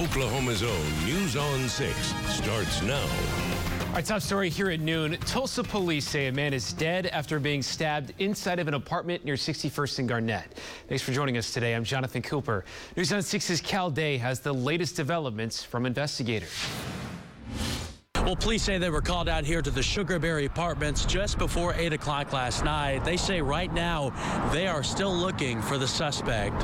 Oklahoma's own News on 6 starts now. Our top story here at noon. Tulsa police say a man is dead after being stabbed inside of an apartment near 61st and Garnett. Thanks for joining us today. I'm Jonathan Cooper. News on 6's Cal Day has the latest developments from investigators. Well, police say they were called out here to the Sugarberry Apartments just before 8 o'clock last night. They say right now they are still looking for the suspect.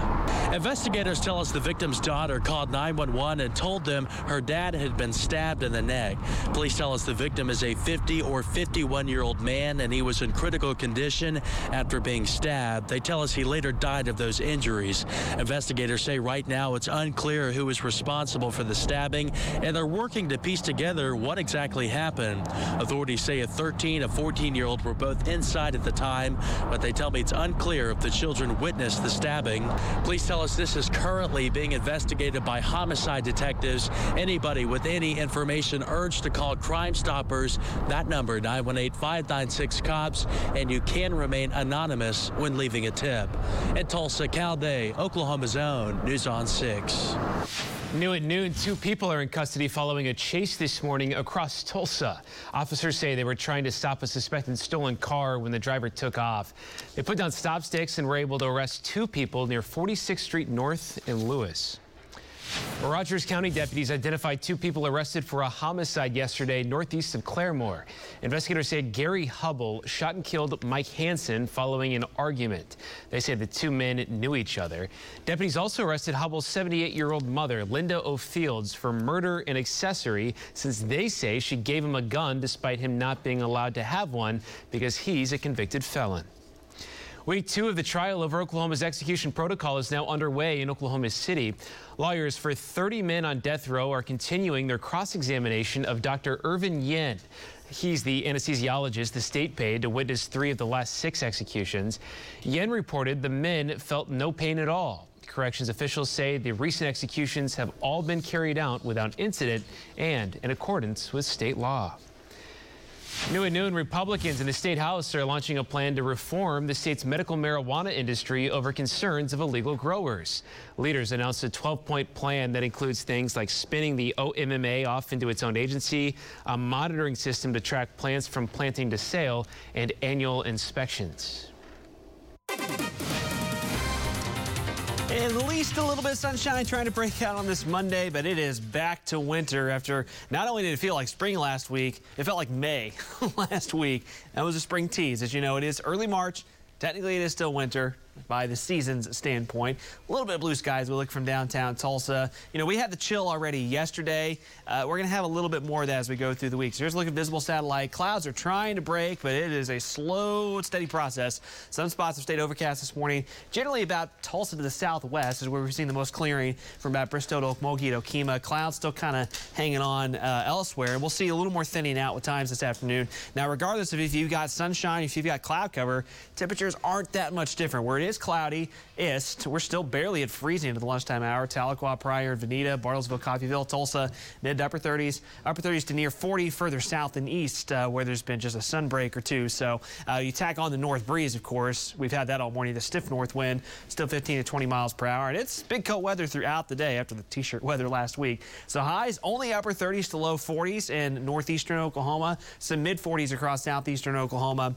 Investigators tell us the victim's daughter called 911 and told them her dad had been stabbed in the neck. Police tell us the victim is a 50 or 51 year old man and he was in critical condition after being stabbed. They tell us he later died of those injuries. Investigators say right now it's unclear who is responsible for the stabbing and they're working to piece together what exactly happened. Authorities say a 13 and 14 year old were both inside at the time, but they tell me it's unclear if the children witnessed the stabbing. Police tell us this is currently being investigated by homicide detectives. Anybody with any information urged to call Crime Stoppers. That number 918-596 cops, and you can remain anonymous when leaving a tip. In Tulsa, Cal Day, Oklahoma's own News on 6. New at noon, two people are in custody following a chase this morning across Tulsa. Officers say they were trying to stop a suspected stolen car when the driver took off. They put down stop sticks and were able to arrest two people near 46th Street North in Lewis. Rogers County deputies identified two people arrested for a homicide yesterday northeast of Claremore. Investigators say Gary Hubble shot and killed Mike Hanson following an argument. They say the two men knew each other. Deputies also arrested Hubble's 78-year-old mother, Linda O'Fields, for murder and accessory since they say she gave him a gun despite him not being allowed to have one because he's a convicted felon. Week two of the trial over Oklahoma's execution protocol is now underway in Oklahoma City. Lawyers for 30 men on death row are continuing their cross-examination of Dr. Ervin Yen. He's the anesthesiologist the state paid to witness three of the last six executions. Yen reported the men felt no pain at all. Corrections officials say the recent executions have all been carried out without incident and in accordance with state law. New at noon, Republicans in the state house are launching a plan to reform the state's medical marijuana industry over concerns of illegal growers. Leaders announced a 12-point plan that includes things like spinning the OMMA off into its own agency, a monitoring system to track plants from planting to sale, and annual inspections. At least a little bit of sunshine trying to break out on this Monday, but it is back to winter after not only did it feel like spring last week, it felt like May last week. That was a spring tease. As you know, it is early March. Technically, it is still winter by the season's standpoint. A little bit of blue skies we look from downtown Tulsa. You know, we had the chill already yesterday. Uh, we're going to have a little bit more of that as we go through the week. So here's a look at visible satellite. Clouds are trying to break, but it is a slow steady process. Some spots have stayed overcast this morning. Generally about Tulsa to the southwest is where we're seeing the most clearing from about Bristow to Okmulgee to Okemah. Clouds still kind of hanging on uh, elsewhere. We'll see a little more thinning out with times this afternoon. Now, regardless of if you've got sunshine, if you've got cloud cover, temperatures aren't that much different. Where it is cloudy ist. We're still barely at freezing at the lunchtime hour. Tahlequah, Pryor, Vinita, Bartlesville, Coffeyville, Tulsa, mid upper 30s. Upper 30s to near 40 further south and east uh, where there's been just a sunbreak or two. So uh, you tack on the north breeze, of course. We've had that all morning. The stiff north wind, still 15 to 20 miles per hour. And it's big coat weather throughout the day after the t-shirt weather last week. So highs only upper 30s to low 40s in northeastern Oklahoma. Some mid 40s across southeastern Oklahoma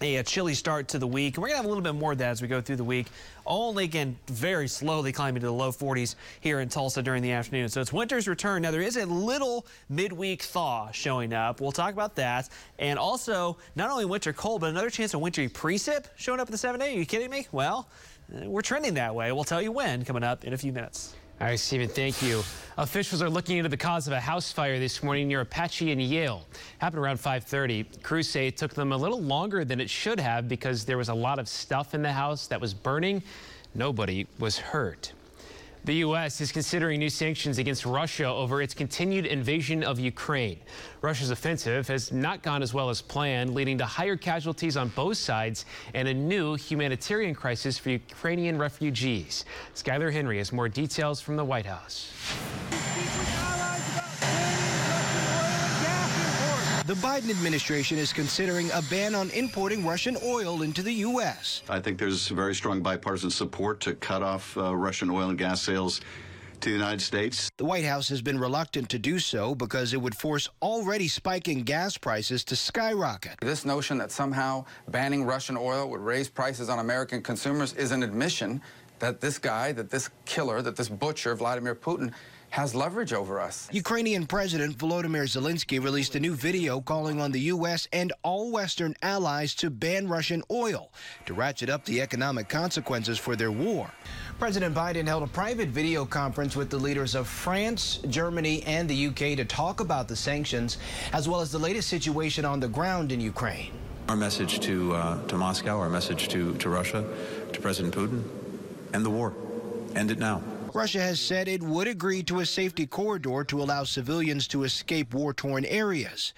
a, chilly start to the week. And we're going to have a little bit more of that as we go through the week. Only again, very slowly climbing to the low 40s here in Tulsa during the afternoon. So it's winter's return. Now, there is a little midweek thaw showing up. We'll talk about that. And also, not only winter cold, but another chance of wintry precip showing up at the 7 day. Are you kidding me? Well, uh, we're trending that way. We'll tell you when coming up in a few minutes. All right, Stephen, thank you. Officials are looking into the cause of a house fire this morning near Apache and Yale. Happened around 5:30. Crews say it took them a little longer than it should have because there was a lot of stuff in the house that was burning. Nobody was hurt. The U.S. is considering new sanctions against Russia over its continued invasion of Ukraine. Russia's offensive has not gone as well as planned, leading to higher casualties on both sides and a new humanitarian crisis for Ukrainian refugees. Skyler Henry has more details from the White House. The Biden administration is considering a ban on importing Russian oil into the U.S. I think there's very strong bipartisan support to cut off uh, Russian oil and gas sales to the United States. The White House has been reluctant to do so because it would force already spiking gas prices to skyrocket. This notion that somehow banning Russian oil would raise prices on American consumers is an admission that this guy, that this killer, that this butcher, Vladimir Putin, has leverage over us. Ukrainian President Volodymyr Zelensky released a new video calling on the U.S. and all Western allies to ban Russian oil to ratchet up the economic consequences for their war. President Biden held a private video conference with the leaders of France, Germany, and the U.K. to talk about the sanctions, as well as the latest situation on the ground in Ukraine. Our message to, uh, to Moscow, our message to, to Russia, to President Putin, end the war. End it now. Russia has said it would agree to a safety corridor to allow civilians to escape war torn areas.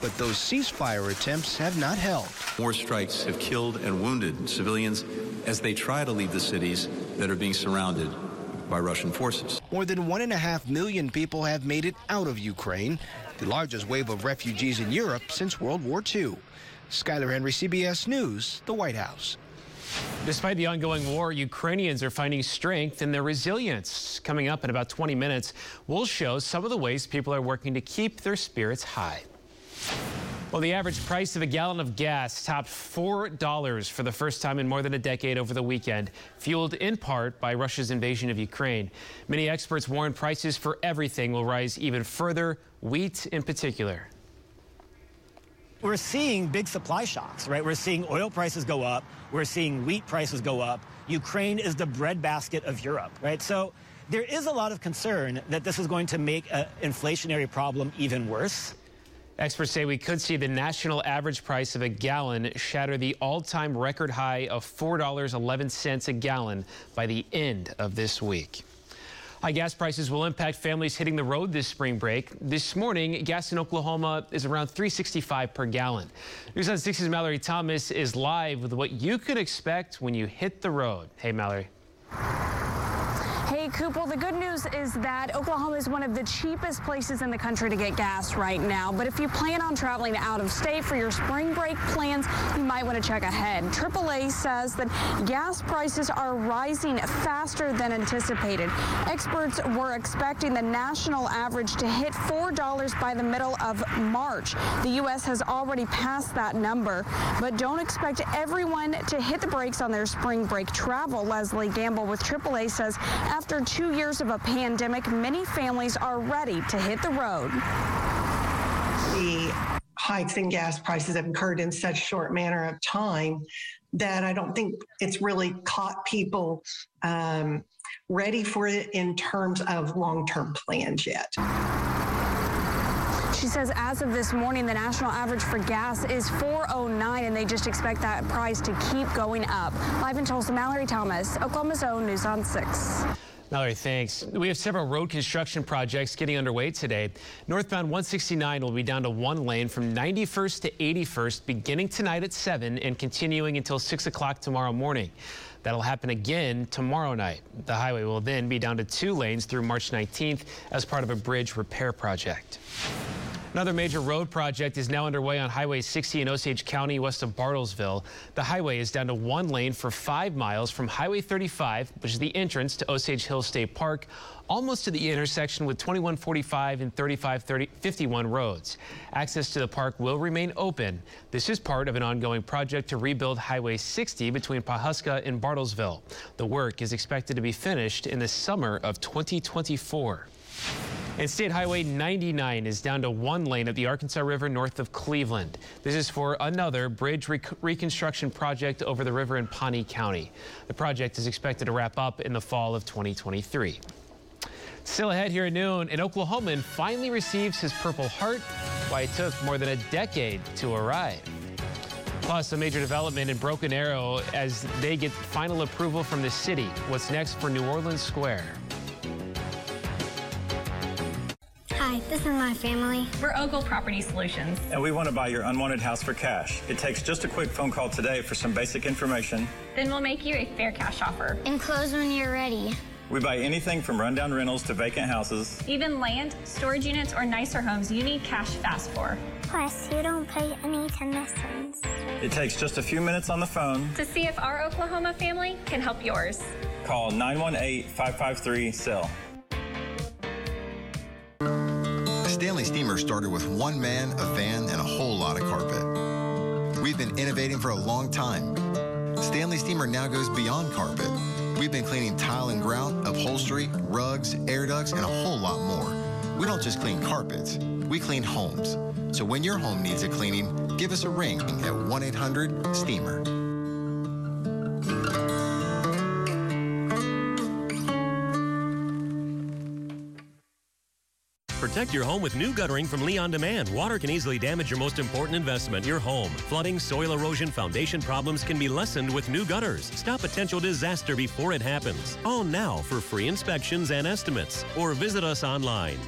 But those ceasefire attempts have not held. More strikes have killed and wounded civilians as they try to leave the cities that are being surrounded by Russian forces. More than one and a half million people have made it out of Ukraine, the largest wave of refugees in Europe since World War II. Skyler Henry, CBS News, the White House. Despite the ongoing war, Ukrainians are finding strength in their resilience. Coming up in about 20 minutes, we'll show some of the ways people are working to keep their spirits high. Well, the average price of a gallon of gas topped $4 for the first time in more than a decade over the weekend, fueled in part by Russia's invasion of Ukraine. Many experts warn prices for everything will rise even further, wheat in particular we're seeing big supply shocks, right? We're seeing oil prices go up. We're seeing wheat prices go up. Ukraine is the breadbasket of Europe, right? So there is a lot of concern that this is going to make an inflationary problem even worse. Experts say we could see the national average price of a gallon shatter the all time record high of $4.11 a gallon by the end of this week. High gas prices will impact families hitting the road this spring break. This morning, gas in Oklahoma is around 365 per gallon. News on 60's Mallory Thomas is live with what you could expect when you hit the road. Hey, Mallory. Well, the good news is that Oklahoma is one of the cheapest places in the country to get gas right now. But if you plan on traveling out of state for your spring break plans, you might want to check ahead. AAA says that gas prices are rising faster than anticipated. Experts were expecting the national average to hit $4 by the middle of March. The U.S. has already passed that number, but don't expect everyone to hit the brakes on their spring break travel. Leslie Gamble with AAA says after after two years of a pandemic, many families are ready to hit the road. The hikes in gas prices have occurred in such short manner of time that I don't think it's really caught people um, ready for it in terms of long-term plans yet. She says as of this morning, the national average for gas is 409, and they just expect that price to keep going up. Live in Tulsa, Mallory Thomas, Oklahoma's own News on 6. Mallory, thanks. We have several road construction projects getting underway today. Northbound 169 will be down to one lane from 91st to 81st beginning tonight at 7 and continuing until 6 o'clock tomorrow morning. That'll happen again tomorrow night. The highway will then be down to two lanes through March 19th as part of a bridge repair project. Another major road project is now underway on Highway 60 in Osage County west of Bartlesville. The highway is down to one lane for five miles from Highway 35, which is the entrance to Osage Hill State Park, almost to the intersection with 2145 and 3551 roads. Access to the park will remain open. This is part of an ongoing project to rebuild Highway 60 between Pawhuska and Bartlesville. The work is expected to be finished in the summer of 2024. And State Highway 99 is down to one lane at the Arkansas River north of Cleveland. This is for another bridge rec reconstruction project over the river in Pawnee County. The project is expected to wrap up in the fall of 2023. Still ahead here at noon, an Oklahoman finally receives his Purple Heart, why it took more than a decade to arrive. Plus, a major development in Broken Arrow as they get final approval from the city. What's next for New Orleans Square? Hi, this is my family. We're Ogle Property Solutions. And we want to buy your unwanted house for cash. It takes just a quick phone call today for some basic information. Then we'll make you a fair cash offer. And close when you're ready. We buy anything from rundown rentals to vacant houses. Even land, storage units, or nicer homes you need cash fast for. Plus, you don't pay any commissions. It takes just a few minutes on the phone to see if our Oklahoma family can help yours. call 918-553-SELL. Stanley Steamer started with one man, a van, and a whole lot of carpet. We've been innovating for a long time. Stanley Steamer now goes beyond carpet. We've been cleaning tile and grout, upholstery, rugs, air ducts, and a whole lot more. We don't just clean carpets, we clean homes. So when your home needs a cleaning, give us a ring at 1 Protect your home with new guttering from Lee On Demand. Water can easily damage your most important investment, your home. Flooding, soil erosion, foundation problems can be lessened with new gutters. Stop potential disaster before it happens. Call now for free inspections and estimates or visit us online.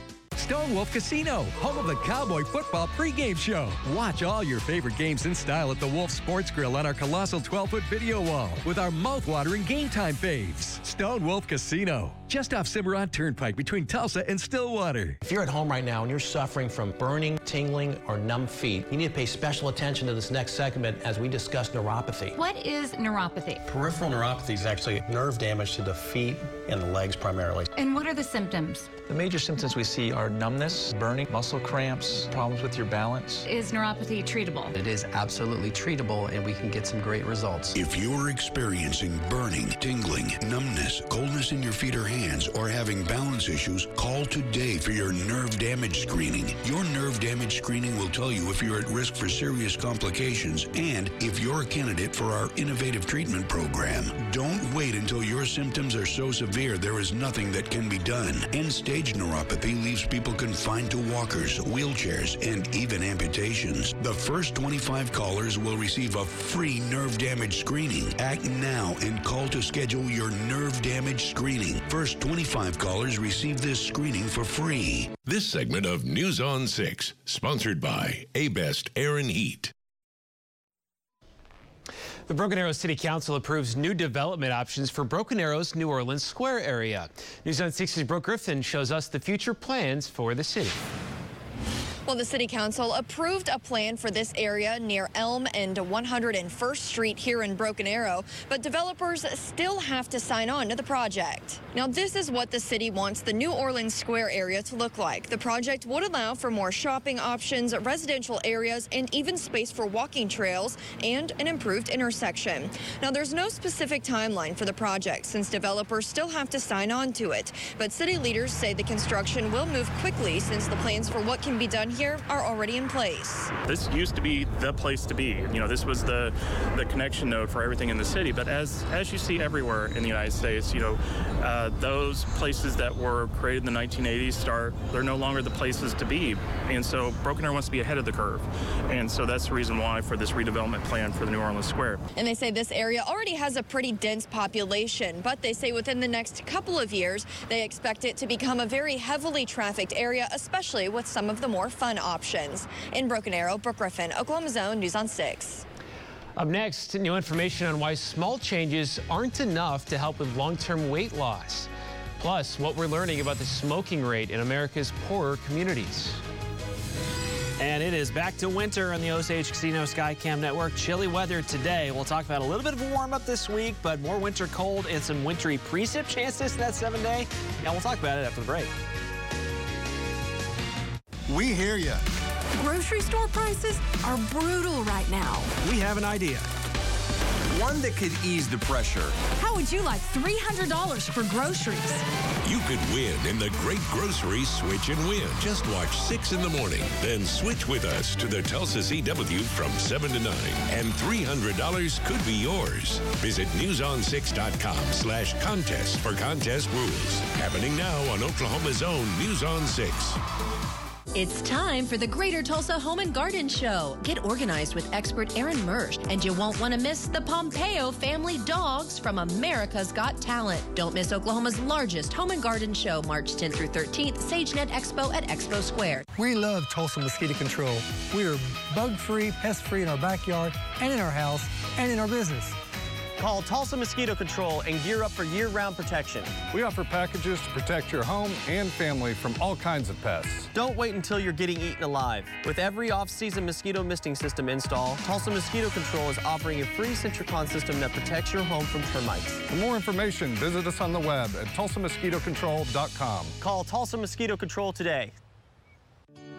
Stone Wolf Casino, home of the Cowboy Football pregame show. Watch all your favorite games in style at the Wolf Sports Grill on our colossal 12-foot video wall with our mouth-watering game time faves. Stone Wolf Casino, just off Cimarron Turnpike between Tulsa and Stillwater. If you're at home right now and you're suffering from burning, tingling, or numb feet, you need to pay special attention to this next segment as we discuss neuropathy. What is neuropathy? Peripheral neuropathy is actually nerve damage to the feet and the legs primarily. And what are the symptoms? The major symptoms we see are numbness, burning, muscle cramps, problems with your balance. Is neuropathy treatable? It is absolutely treatable and we can get some great results. If you're experiencing burning, tingling, numbness, coldness in your feet or hands, or having balance issues, call today for your nerve damage screening. Your nerve damage screening will tell you if you're at risk for serious complications and if you're a candidate for our innovative treatment program. Don't wait until your symptoms are so severe there is nothing that can be done. End stage neuropathy leaves people confined to walkers, wheelchairs, and even amputations. The first 25 callers will receive a free nerve damage screening. Act now and call to schedule your nerve damage screening. First 25 callers receive this screening for free. This segment of News on 6, sponsored by A-Best Air and Heat. The Broken Arrow City Council approves new development options for Broken Arrow's New Orleans Square area. News on 6's Brooke Griffin shows us the future plans for the city. Well, the City Council approved a plan for this area near Elm and 101st Street here in Broken Arrow, but developers still have to sign on to the project. Now, this is what the city wants the New Orleans Square area to look like. The project would allow for more shopping options, residential areas, and even space for walking trails and an improved intersection. Now, there's no specific timeline for the project since developers still have to sign on to it, but city leaders say the construction will move quickly since the plans for what can be done here are already in place. This used to be the place to be. You know, this was the the connection node for everything in the city. But as as you see everywhere in the United States, you know, uh, those places that were created in the 1980s start they're no longer the places to be. And so Broken Arrow wants to be ahead of the curve. And so that's the reason why for this redevelopment plan for the New Orleans Square. And they say this area already has a pretty dense population, but they say within the next couple of years, they expect it to become a very heavily trafficked area, especially with some of the more fun options. In Broken Arrow, Brooke Griffin, Oklahoma Zone, News on 6. Up next, new information on why small changes aren't enough to help with long-term weight loss. Plus, what we're learning about the smoking rate in America's poorer communities. And it is back to winter on the Osage Casino Skycam Network. Chilly weather today. We'll talk about a little bit of a warm up this week, but more winter cold and some wintry precip chances in that seven day. And we'll talk about it after the break. We hear you. Grocery store prices are brutal right now. We have an idea. One that could ease the pressure. How would you like $300 for groceries? You could win in the Great Grocery Switch and Win. Just watch 6 in the morning, then switch with us to the Tulsa CW from 7 to 9, and $300 could be yours. Visit newson6.com slash contest for contest rules. Happening now on Oklahoma's own News on 6. It's time for the Greater Tulsa Home and Garden Show. Get organized with expert Aaron Mersch, and you won't want to miss the Pompeyo family dogs from America's Got Talent. Don't miss Oklahoma's largest home and garden show, March 10th through 13th, SageNet Expo at Expo Square. We love Tulsa Mosquito Control. We are bug free, pest free in our backyard and in our house and in our business. Call Tulsa Mosquito Control and gear up for year-round protection. We offer packages to protect your home and family from all kinds of pests. Don't wait until you're getting eaten alive. With every off-season mosquito misting system install, Tulsa Mosquito Control is offering a free Sentricon system that protects your home from termites. For more information, visit us on the web at tulsamosquitocontrol.com. Call Tulsa Mosquito Control today.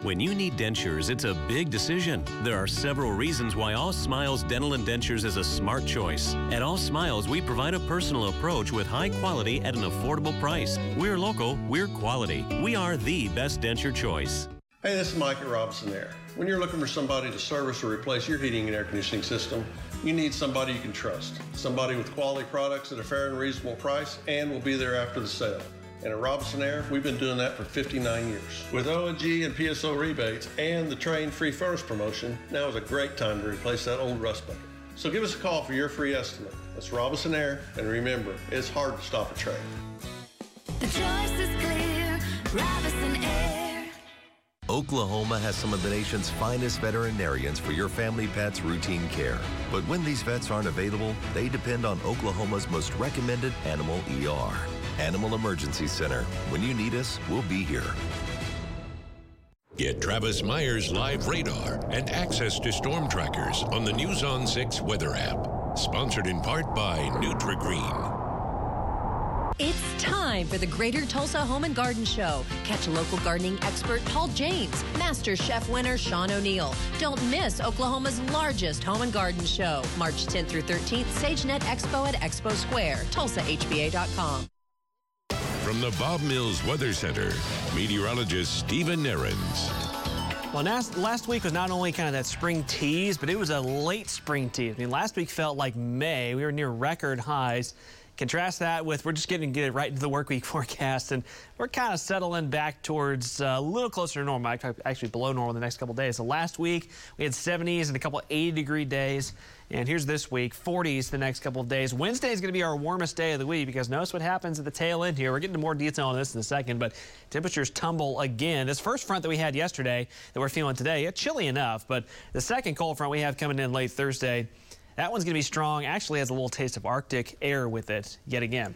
When you need dentures, it's a big decision. There are several reasons why All Smiles Dental and Dentures is a smart choice. At All Smiles, we provide a personal approach with high quality at an affordable price. We're local, we're quality. We are the best denture choice. Hey, this is Mike at Robinson Air. When you're looking for somebody to service or replace your heating and air conditioning system, you need somebody you can trust. Somebody with quality products at a fair and reasonable price and will be there after the sale. And at Robinson Air, we've been doing that for 59 years. With ONG and PSO rebates and the Trane Free Furnace promotion, now is a great time to replace that old rust bucket. So give us a call for your free estimate. That's Robinson Air, and remember, it's hard to stop a Trane. The choice is clear, Robinson Air. Oklahoma has some of the nation's finest veterinarians for your family pet's routine care. But when these vets aren't available, they depend on Oklahoma's most recommended animal ER. Animal Emergency Center. When you need us, we'll be here. Get Travis Meyer's live radar and access to storm trackers on the News on 6 weather app. Sponsored in part by Nutri-Green. It's time for the Greater Tulsa Home and Garden Show. Catch local gardening expert Paul James, Master Chef winner Shaun O'Neale. Don't miss Oklahoma's largest home and garden show, March 10th through 13th, SageNet Expo at Expo Square, TulsaHBA.com. From the Bob Mills Weather Center, meteorologist Stephen Nehrenz. Well, last, last week was not only kind of that spring tease, but it was a late spring tease. I mean, last week felt like May. We were near record highs. Contrast that with we're just getting get right into the work week forecast, and we're kind of settling back towards uh, a little closer to normal, actually below normal the next couple days. So last week we had 70s and a couple 80 degree days. And here's this week, 40s the next couple of days. Wednesday is going to be our warmest day of the week because notice what happens at the tail end here. We're getting into more detail on this in a second, but temperatures tumble again. This first front that we had yesterday that we're feeling today, it's chilly enough, but the second cold front we have coming in late Thursday, that one's going to be strong. Actually has a little taste of Arctic air with it yet again.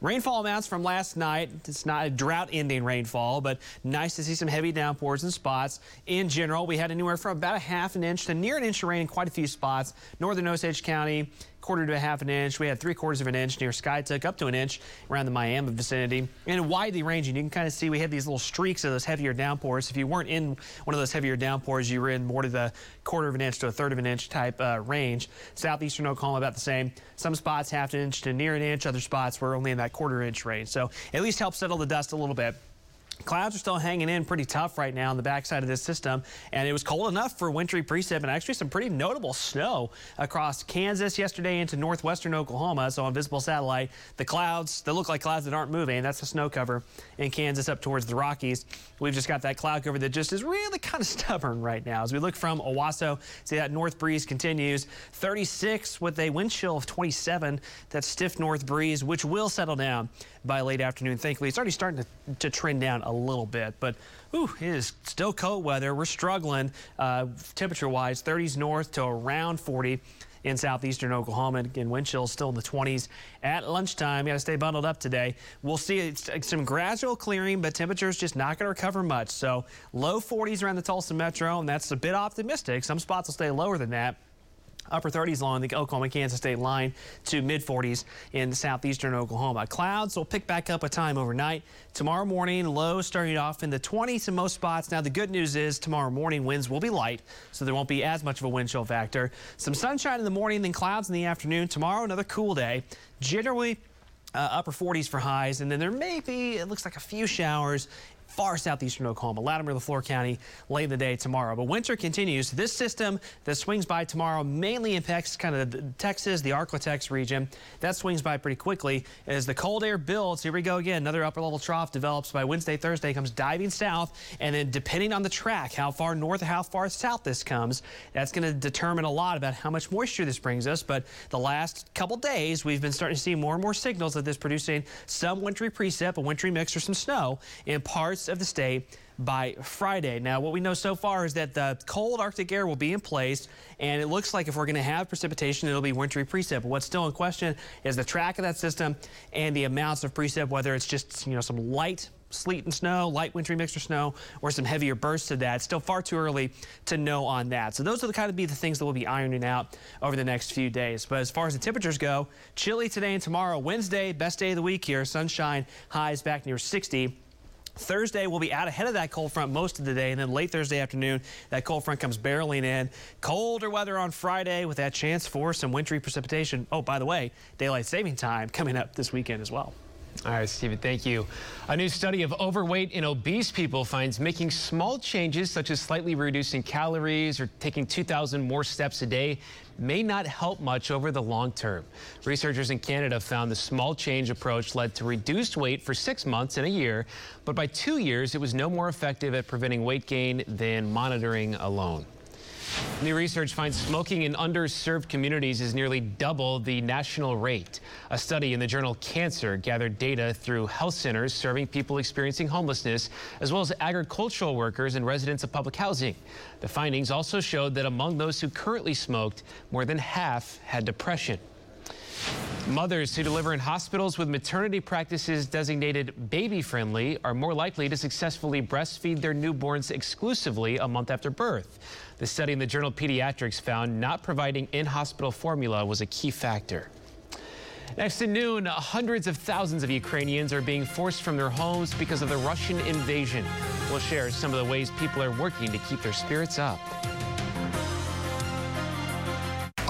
Rainfall amounts from last night. It's not a drought-ending rainfall, but nice to see some heavy downpours in spots. In general, we had anywhere from about a half an inch to near an inch of rain in quite a few spots. Northern Osage County, quarter to a half an inch. We had three quarters of an inch near Skiatook, up to an inch around the Miami vicinity. And widely ranging, you can kind of see we had these little streaks of those heavier downpours. If you weren't in one of those heavier downpours, you were in more to the quarter of an inch to a third of an inch type uh, range. Southeastern Oklahoma about the same. Some spots half an inch to near an inch. Other spots were only in that quarter inch range. So at least help settle the dust a little bit. Clouds are still hanging in pretty tough right now on the backside of this system, and it was cold enough for wintry precip and actually some pretty notable snow across Kansas yesterday into northwestern Oklahoma. So on visible satellite, the clouds that look like clouds that aren't moving, that's the snow cover in Kansas up towards the Rockies. We've just got that cloud cover that just is really kind of stubborn right now. As we look from Owasso, see that north breeze continues. 36 with a wind chill of 27. That stiff north breeze, which will settle down by late afternoon. Thankfully, it's already starting to, to trend down a little bit, but ooh, it is still cold weather. We're struggling uh, temperature-wise, 30s north to around 40 in southeastern Oklahoma. Again, wind chills still in the 20s at lunchtime. You Got to stay bundled up today. We'll see some gradual clearing, but temperatures just not going to recover much. So low 40s around the Tulsa metro, and that's a bit optimistic. Some spots will stay lower than that upper 30s along the Oklahoma Kansas state line to mid 40s in southeastern Oklahoma. Clouds will pick back up a time overnight. Tomorrow morning, lows starting off in the 20s in most spots. Now, the good news is tomorrow morning winds will be light, so there won't be as much of a wind chill factor. Some sunshine in the morning, then clouds in the afternoon. Tomorrow, another cool day. Generally, uh, upper 40s for highs, and then there may be, it looks like a few showers far southeastern Oklahoma, Latimer, LeFlore County, late in the day tomorrow. But winter continues. This system that swings by tomorrow mainly impacts kind of the Texas, the Arklatex region. That swings by pretty quickly as the cold air builds. Here we go again. Another upper level trough develops by Wednesday, Thursday, comes diving south. And then depending on the track, how far north or how far south this comes, that's going to determine a lot about how much moisture this brings us. But the last couple days, we've been starting to see more and more signals that this producing some wintry precip, a wintry mix, or some snow in parts parts of the state by Friday. Now, what we know so far is that the cold Arctic air will be in place, and it looks like if we're going to have precipitation, it'll be wintry precip. But what's still in question is the track of that system and the amounts of precip, whether it's just, you know, some light sleet and snow, light wintry mixture snow, or some heavier bursts of that. Still far too early to know on that. So those are the kind of be the things that we'll be ironing out over the next few days. But as far as the temperatures go, chilly today and tomorrow. Wednesday, best day of the week here. Sunshine, highs back near 60. Thursday will be out ahead of that cold front most of the day, and then late Thursday afternoon, that cold front comes barreling in. Colder weather on Friday with that chance for some wintry precipitation. Oh, by the way, daylight saving time coming up this weekend as well. All right, Stephen, thank you. A new study of overweight and obese people finds making small changes, such as slightly reducing calories or taking 2,000 more steps a day, may not help much over the long term. Researchers in Canada found the small change approach led to reduced weight for six months and a year, but by two years, it was no more effective at preventing weight gain than monitoring alone. New research finds smoking in underserved communities is nearly double the national rate. A study in the journal Cancer gathered data through health centers serving people experiencing homelessness, as well as agricultural workers and residents of public housing. The findings also showed that among those who currently smoked, more than half had depression. Mothers who deliver in hospitals with maternity practices designated baby friendly are more likely to successfully breastfeed their newborns exclusively a month after birth. The study in the journal Pediatrics found not providing in hospital formula was a key factor. Next to noon, hundreds of thousands of Ukrainians are being forced from their homes because of the Russian invasion. We'll share some of the ways people are working to keep their spirits up.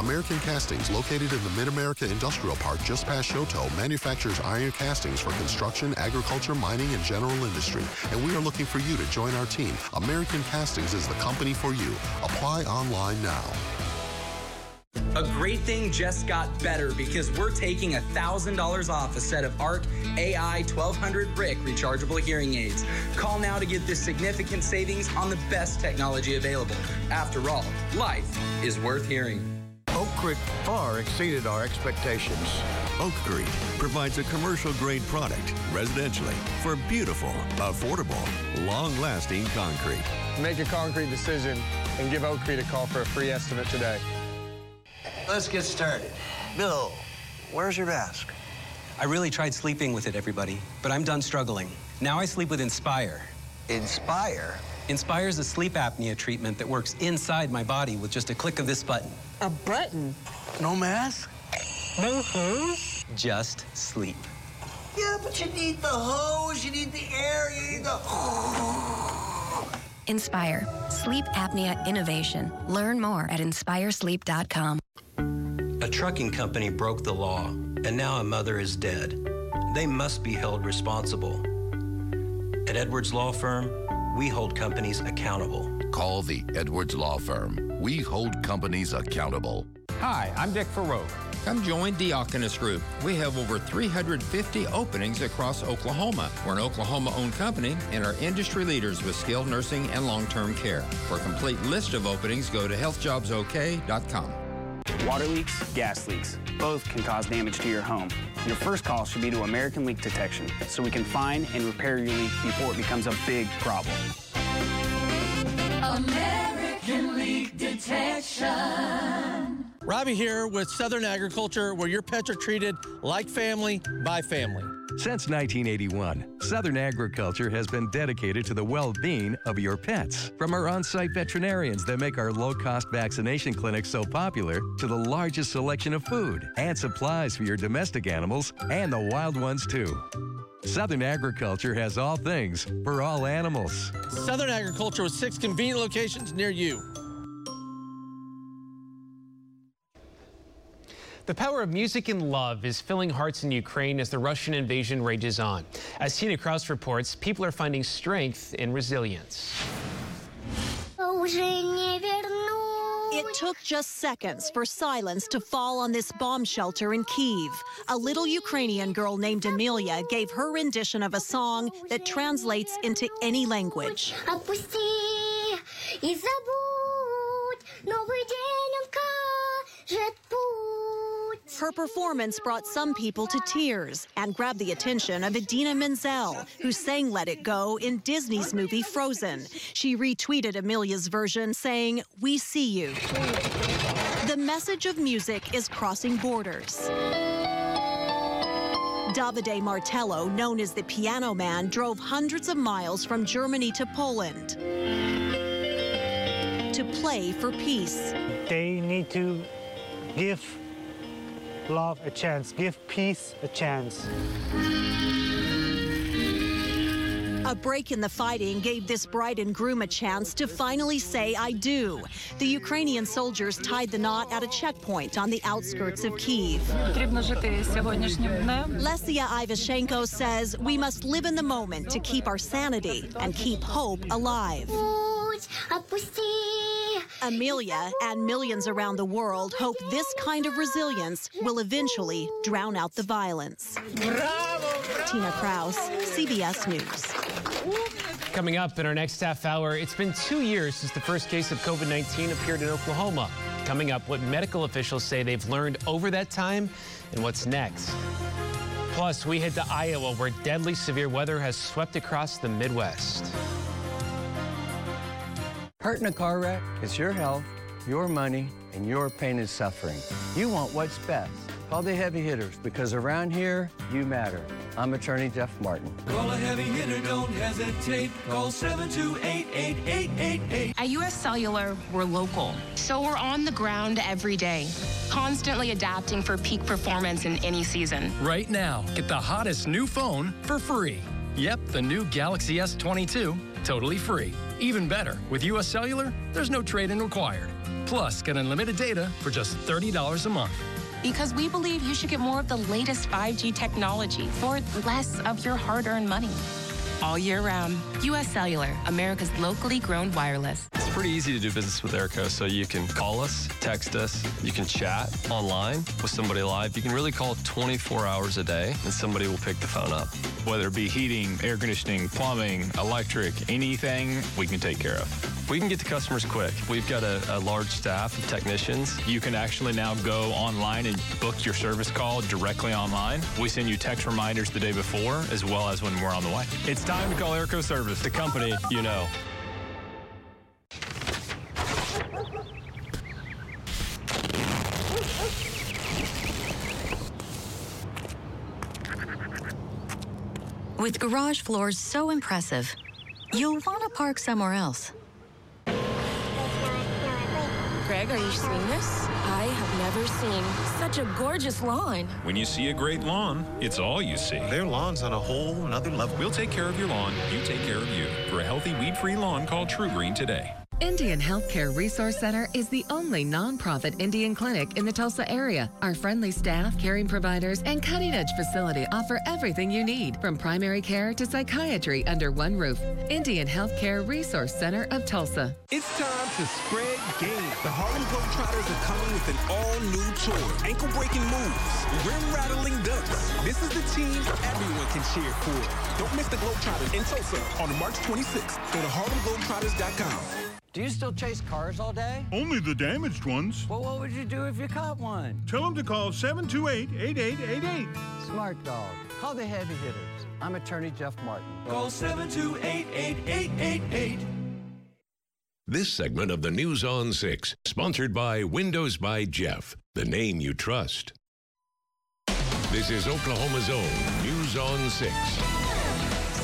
American Castings, located in the Mid-America Industrial Park just past Chouteau, manufactures iron castings for construction, agriculture, mining, and general industry. And we are looking for you to join our team. American Castings is the company for you. Apply online now. A great thing just got better because we're taking $1,000 off a set of ARC AI 1200 brick rechargeable hearing aids. Call now to get this significant savings on the best technology available. After all, life is worth hearing. Oak Creek far exceeded our expectations. Oak Creek provides a commercial grade product residentially for beautiful, affordable, long lasting concrete. Make a concrete decision and give Oak Creek a call for a free estimate today. Let's get started. Bill, where's your mask? I really tried sleeping with it, everybody, but I'm done struggling. Now I sleep with Inspire. Inspire? Inspire is a sleep apnea treatment that works inside my body with just a click of this button. A button? No mask? No hose? Just sleep. Yeah, but you need the hose, you need the air, you need the. Inspire. Sleep apnea innovation. Learn more at inspiresleep.com. A trucking company broke the law, and now a mother is dead. They must be held responsible. At Edwards Law Firm, we hold companies accountable. Call the Edwards Law Firm. We hold companies accountable. Hi, I'm Dick Farrow. Come join Diakonos Group. We have over 350 openings across Oklahoma. We're an Oklahoma owned company and are industry leaders with skilled nursing and long term care. For a complete list of openings, go to healthjobsok.com. Water leaks, gas leaks, both can cause damage to your home. Your first call should be to American Leak Detection so we can find and repair your leak before it becomes a big problem. American Leak Detection. Robbie here with Southern Agriculture, where your pets are treated like family by family. Since 1981, Southern Agriculture has been dedicated to the well being of your pets. From our on site veterinarians that make our low cost vaccination clinics so popular, to the largest selection of food and supplies for your domestic animals and the wild ones, too. Southern Agriculture has all things for all animals. Southern Agriculture with six convenient locations near you. The power of music and love is filling hearts in Ukraine as the Russian invasion rages on. As Tina Kraus reports, people are finding strength and resilience. It took just seconds for silence to fall on this bomb shelter in Kiev. A little Ukrainian girl named Amelia gave her rendition of a song that translates into any language. Her performance brought some people to tears and grabbed the attention of Idina Menzel, who sang Let It Go in Disney's movie Frozen. She retweeted Amelia's version saying, We see you. The message of music is crossing borders. Davide Martello, known as the Piano Man, drove hundreds of miles from Germany to Poland to play for peace. They need to give love a chance, give peace a chance. A break in the fighting gave this bride and groom a chance to finally say, I do. The Ukrainian soldiers tied the knot at a checkpoint on the outskirts of Kiev. Lesia Ivashchenko says we must live in the moment to keep our sanity and keep hope alive. Amelia and millions around the world hope this kind of resilience will eventually drown out the violence. bravo Tina Kraus, CBS News. Coming up in our next half hour, it's been two years since the first case of COVID 19 appeared in Oklahoma. Coming up, what medical officials say they've learned over that time and what's next. Plus, we head to Iowa where deadly severe weather has swept across the Midwest. Hurt in a car wreck It's your health, your money, and your pain and suffering. You want what's best. Call the heavy hitters because around here, you matter. I'm attorney Jeff Martin. Call a heavy hitter, don't hesitate. Call 728-8888. At US Cellular, we're local, so we're on the ground every day, constantly adapting for peak performance in any season. Right now, get the hottest new phone for free. Yep, the new Galaxy S22, totally free. Even better, with US Cellular, there's no trade-in required. Plus, get unlimited data for just $30 a month. Because we believe you should get more of the latest 5G technology for less of your hard earned money. All year round, US Cellular, America's locally grown wireless. It's pretty easy to do business with Airco, so you can call us, text us, you can chat online with somebody live. You can really call 24 hours a day and somebody will pick the phone up. Whether it be heating, air conditioning, plumbing, electric, anything, we can take care of. We can get to customers quick. We've got a, a, large staff of technicians. You can actually now go online and book your service call directly online. We send you text reminders the day before as well as when we're on the way. It's time to call Airco Service, the company you know. With garage floors so impressive, you'll want to park somewhere else. Greg, are you seeing this? I have never seen such a gorgeous lawn. When you see a great lawn, it's all you see. Their lawn's on a whole nother level. We'll take care of your lawn. You take care of you. For a healthy, weed-free lawn, call TruGreen today. Indian Healthcare Resource Center is the only nonprofit Indian clinic in the Tulsa area. Our friendly staff, caring providers, and cutting edge facility offer everything you need from primary care to psychiatry under one roof. Indian Healthcare Resource Center of Tulsa. It's time to spread game. The Harlem Globetrotters are coming with an all new tour. Ankle breaking moves, rim rattling dunks. This is the team everyone can cheer for. Don't miss the Globetrotters in Tulsa on March 26th. Go to harlemglobetrotters.com. Do you still chase cars all day? Only the damaged ones. Well, what would you do if you caught one? Tell them to call 728-8888. Smart dog. Call the heavy hitters. I'm attorney Jeff Martin. Call 728-8888. This segment of the News on 6, sponsored by Windows by Jeff, the name you trust. This is Oklahoma's own News on 6.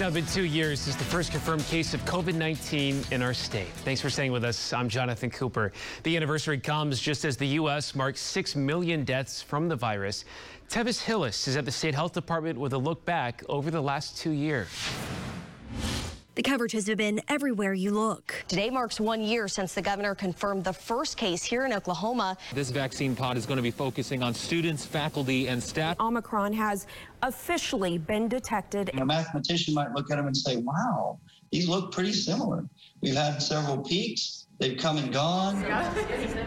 It's now been two years since the first confirmed case of COVID 19 in our state. Thanks for staying with us. I'm Jonathan Cooper. The anniversary comes just as the U.S. marks 6 million deaths from the virus. Tevis Hillis is at the State Health Department with a look back over the last two years. The coverage has been everywhere you look. Today marks one year since the governor confirmed the first case here in Oklahoma. This vaccine pod is going to be focusing on students, faculty, and staff. Omicron has officially been detected. A mathematician might look at them and say, wow, these look pretty similar. We've had several peaks. They've come and gone.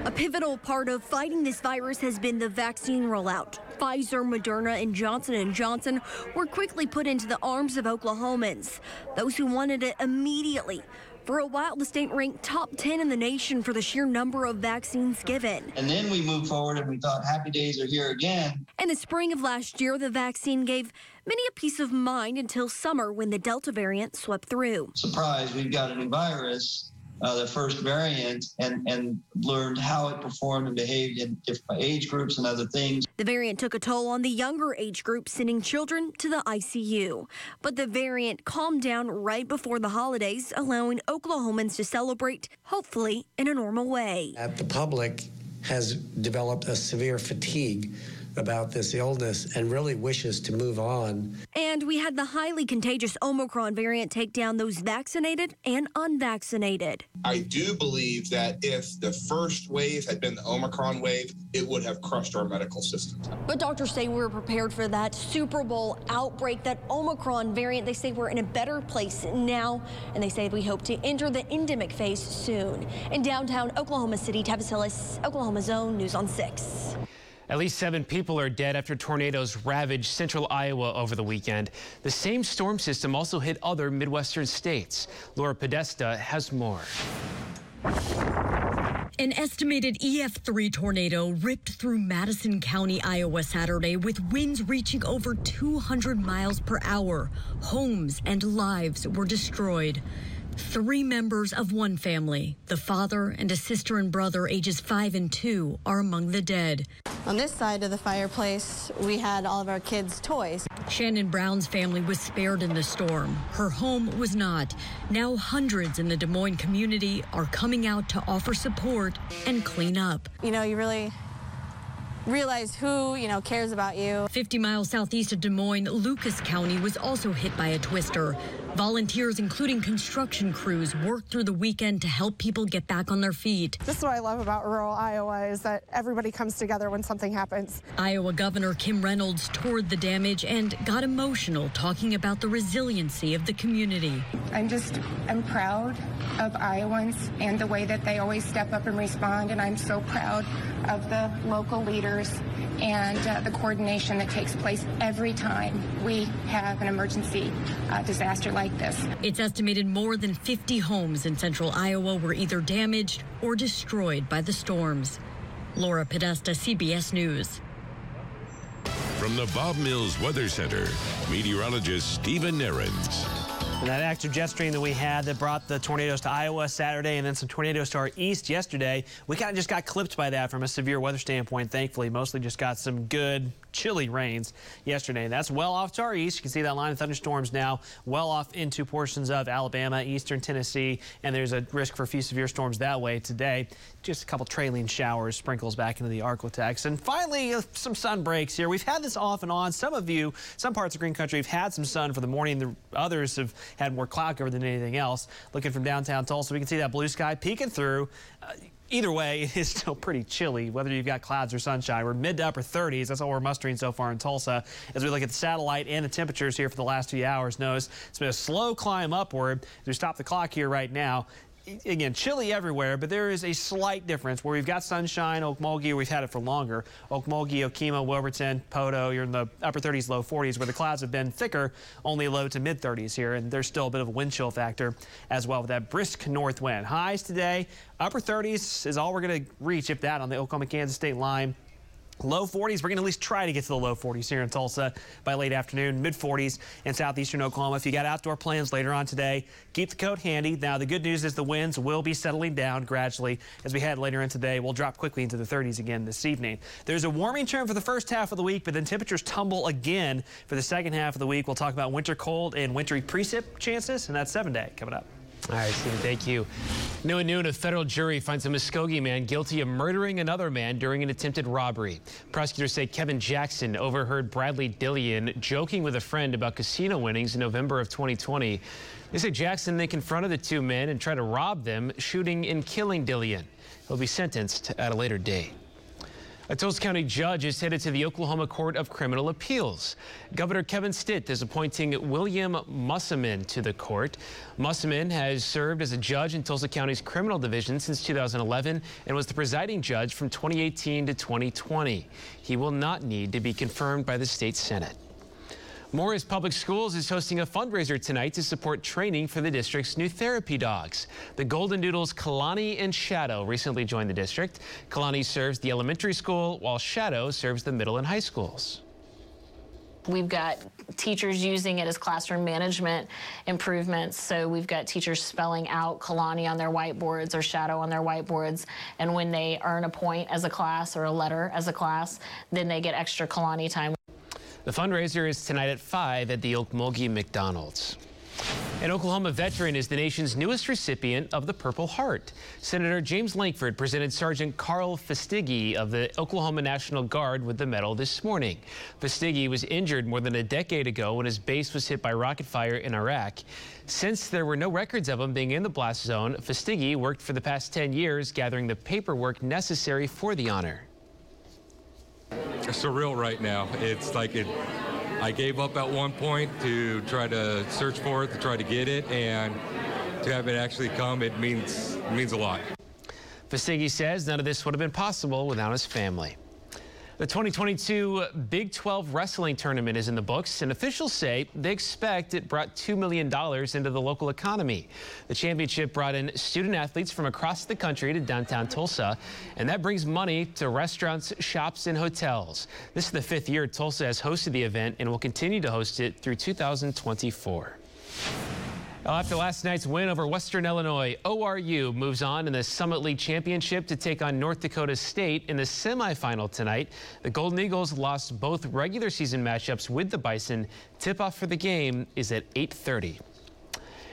A pivotal part of fighting this virus has been the vaccine rollout. Pfizer, Moderna, and Johnson & Johnson were quickly put into the arms of Oklahomans, those who wanted it immediately. For a while, the state ranked top 10 in the nation for the sheer number of vaccines given. And then we moved forward and we thought happy days are here again. In the spring of last year, the vaccine gave many a peace of mind until summer when the Delta variant swept through. Surprise, we've got a new virus uh, the first variant and, and learned how it performed and behaved in different age groups and other things. The variant took a toll on the younger age group, sending children to the ICU. But the variant calmed down right before the holidays, allowing Oklahomans to celebrate, hopefully, in a normal way. The public has developed a severe fatigue about this illness and really wishes to move on. And we had the highly contagious Omicron variant take down those vaccinated and unvaccinated. I do believe that if the first wave had been the Omicron wave, it would have crushed our medical system. But doctors say we were prepared for that Super Bowl outbreak, that Omicron variant. They say we're in a better place now, and they say we hope to enter the endemic phase soon. In downtown Oklahoma City, Tavis Hillis, Oklahoma Zone, News on 6. At least seven people are dead after tornadoes ravaged central Iowa over the weekend. The same storm system also hit other Midwestern states. Laura Podesta has more. An estimated EF3 tornado ripped through Madison County, Iowa Saturday with winds reaching over 200 miles per hour. Homes and lives were destroyed. Three members of one family, the father and a sister and brother ages five and two, are among the dead. On this side of the fireplace, we had all of our kids' toys. Shannon Brown's family was spared in the storm. Her home was not. Now hundreds in the Des Moines community are coming out to offer support and clean up. You know, you really realize who, you know, cares about you. 50 miles southeast of Des Moines, Lucas County was also hit by a twister. Volunteers, including construction crews, worked through the weekend to help people get back on their feet. This is what I love about rural Iowa is that everybody comes together when something happens. Iowa Governor Kim Reynolds toured the damage and got emotional talking about the resiliency of the community. I'm just I'm proud of Iowans and the way that they always step up and respond and I'm so proud of the local leaders and uh, the coordination that takes place every time we have an emergency uh, disaster like this. It's estimated more than 50 homes in central Iowa were either damaged or destroyed by the storms. Laura Podesta, CBS News. From the Bob Mills Weather Center, meteorologist Stephen Nehrenz. And that active jet stream that we had that brought the tornadoes to Iowa Saturday and then some tornadoes to our east yesterday, we kind of just got clipped by that from a severe weather standpoint, thankfully. Mostly just got some good chilly rains yesterday. That's well off to our east. You can see that line of thunderstorms now well off into portions of Alabama, eastern Tennessee, and there's a risk for a few severe storms that way today. Just a couple trailing showers, sprinkles back into the Arklatex. And finally, uh, some sun breaks here. We've had this off and on. Some of you, some parts of green country have had some sun for the morning. The others have had more cloud cover than anything else. Looking from downtown Tulsa, we can see that blue sky peeking through. Uh, either way, it is still pretty chilly, whether you've got clouds or sunshine. We're mid to upper 30s. That's all we're mustering so far in Tulsa. As we look at the satellite and the temperatures here for the last few hours, notice it's been a slow climb upward. As we stop the clock here right now, again, chilly everywhere, but there is a slight difference where we've got sunshine, Okmulgee, we've had it for longer. Okmulgee, Okemah, Wilburton, Poteau, you're in the upper 30s, low 40s, where the clouds have been thicker, only low to mid 30s here, and there's still a bit of a wind chill factor as well with that brisk north wind. Highs today, upper 30s is all we're going to reach, if that, on the Oklahoma-Kansas state line. Low 40s. We're going to at least try to get to the low 40s here in Tulsa by late afternoon, mid 40s in southeastern Oklahoma. If you got outdoor plans later on today, keep the coat handy. Now, the good news is the winds will be settling down gradually as we head later in today. We'll drop quickly into the 30s again this evening. There's a warming trend for the first half of the week, but then temperatures tumble again for the second half of the week. We'll talk about winter cold and wintry precip chances, and that's seven day coming up. All right, Stephen, thank you. New at noon, a federal jury finds a Muskogee man guilty of murdering another man during an attempted robbery. Prosecutors say Kevin Jackson overheard Bradley Dillion joking with a friend about casino winnings in November of 2020. They say Jackson then confronted the two men and tried to rob them, shooting and killing Dillion. He'll be sentenced at a later date. A Tulsa County judge is headed to the Oklahoma Court of Criminal Appeals. Governor Kevin Stitt is appointing William Musselman to the court. Musselman has served as a judge in Tulsa County's criminal division since 2011 and was the presiding judge from 2018 to 2020. He will not need to be confirmed by the state Senate. Morris Public Schools is hosting a fundraiser tonight to support training for the district's new therapy dogs. The Golden Doodles Kalani and Shadow recently joined the district. Kalani serves the elementary school, while Shadow serves the middle and high schools. We've got teachers using it as classroom management improvements. So we've got teachers spelling out Kalani on their whiteboards or Shadow on their whiteboards. And when they earn a point as a class or a letter as a class, then they get extra Kalani time. The fundraiser is tonight at 5 at the Okmulgee McDonald's. An Oklahoma veteran is the nation's newest recipient of the Purple Heart. Senator James Lankford presented Sergeant Carl Fastiggi of the Oklahoma National Guard with the medal this morning. Fastiggi was injured more than a decade ago when his base was hit by rocket fire in Iraq. Since there were no records of him being in the blast zone, Fastiggi worked for the past 10 years gathering the paperwork necessary for the honor surreal right now. It's like it. I gave up at one point to try to search for it, to try to get it, and to have it actually come, it means means a lot. Fastiggi says none of this would have been possible without his family. The 2022 Big 12 Wrestling Tournament is in the books, and officials say they expect it brought $2 million into the local economy. The championship brought in student athletes from across the country to downtown Tulsa, and that brings money to restaurants, shops, and hotels. This is the fifth year Tulsa has hosted the event and will continue to host it through 2024. After last night's win over Western Illinois, ORU moves on in the Summit League Championship to take on North Dakota State in the semifinal tonight. The Golden Eagles lost both regular season matchups with the Bison. Tip-off for the game is at 8.30.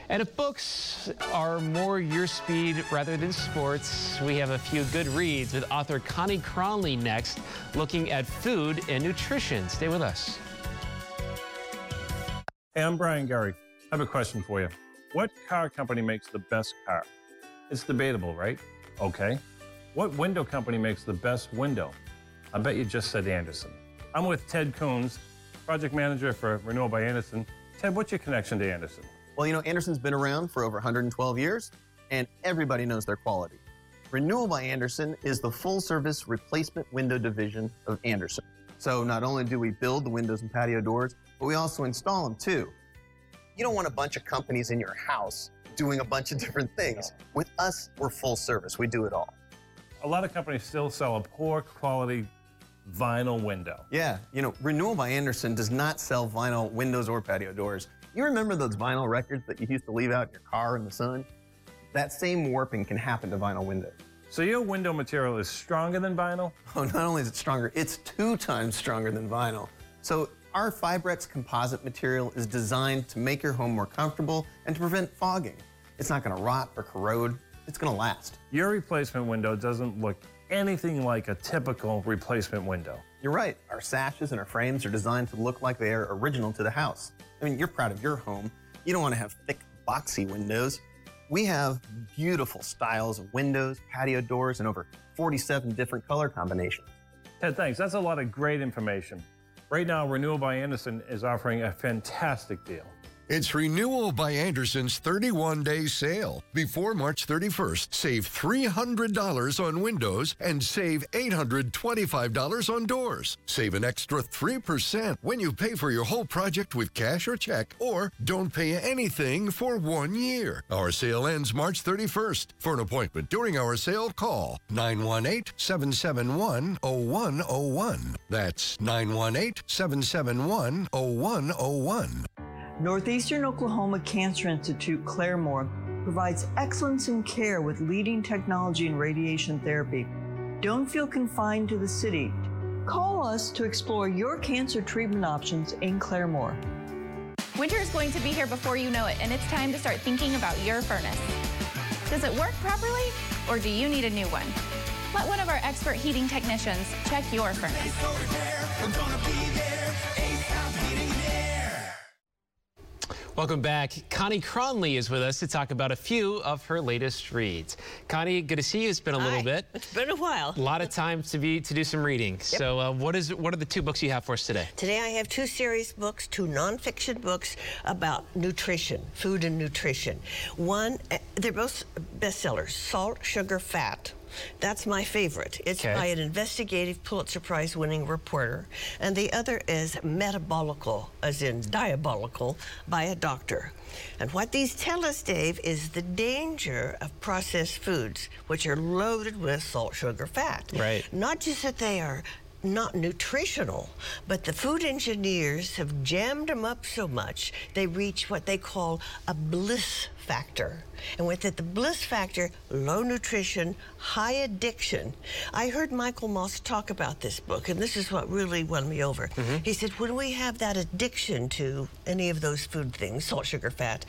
And if books are more your speed rather than sports, we have a few good reads with author Connie Cronley next, looking at food and nutrition. Stay with us. Hey, I'm Brian Gary. I have a question for you. What car company makes the best car? It's debatable, right? Okay. What window company makes the best window? I bet you just said Andersen. I'm with Ted Coons, project manager for Renewal by Andersen. Ted, what's your connection to Andersen? Well, you know, Andersen's been around for over 112 years, and everybody knows their quality. Renewal by Andersen is the full service replacement window division of Andersen. So not only do we build the windows and patio doors, but we also install them too. You don't want a bunch of companies in your house doing a bunch of different things. With us, we're full service. We do it all. A lot of companies still sell a poor quality vinyl window. Yeah, you know, Renewal by Andersen does not sell vinyl windows or patio doors. You remember those vinyl records that you used to leave out in your car in the sun? That same warping can happen to vinyl windows. So your window material is stronger than vinyl? Oh, not only is it stronger, it's two times stronger than vinyl. So our Fibrex composite material is designed to make your home more comfortable and to prevent fogging. It's not going to rot or corrode. It's going to last. Your replacement window doesn't look anything like a typical replacement window. You're right. Our sashes and our frames are designed to look like they are original to the house. I mean, you're proud of your home. You don't want to have thick, boxy windows. We have beautiful styles of windows, patio doors, and over 47 different color combinations. Ted, thanks. That's a lot of great information. Right now, Renewal by Andersen is offering a fantastic deal. It's Renewal by Andersen's 31 day sale. Before March 31st, save $300 on windows and save $825 on doors. Save an extra 3% when you pay for your whole project with cash or check, or don't pay anything for one year. Our sale ends March 31st. For an appointment during our sale, call 918 771 0101. That's 918 771 0101. Northeastern Oklahoma Cancer Institute Claremore provides excellence in care with leading technology in radiation therapy. Don't feel confined to the city. Call us to explore your cancer treatment options in Claremore. Winter is going to be here before you know it, and it's time to start thinking about your furnace. Does it work properly, or do you need a new one? Let one of our expert heating technicians check your furnace. Welcome back. Connie Cronley is with us to talk about a few of her latest reads. Connie, good to see you. It's been a Hi. little bit. It's been a while. A lot of time to be to do some reading. Yep. So, uh, what is what are the two books you have for us today? Today I have two series books, two nonfiction books about nutrition, food and nutrition. One, eh, they're both bestsellers, Salt, Sugar, Fat. That's my favorite. It's by an investigative Pulitzer Prize winning reporter. And the other is Metabolical, as in diabolical, by a doctor. And what these tell us, Dave, is the danger of processed foods, which are loaded with salt, sugar, fat. Right. Not just that they are not nutritional, but the food engineers have jammed them up so much they reach what they call a bliss factor. And with it, the bliss factor, low nutrition, high addiction. I heard Michael Moss talk about this book, and this is what really won me over. He said, when we have that addiction to any of those food things, salt, sugar, fat,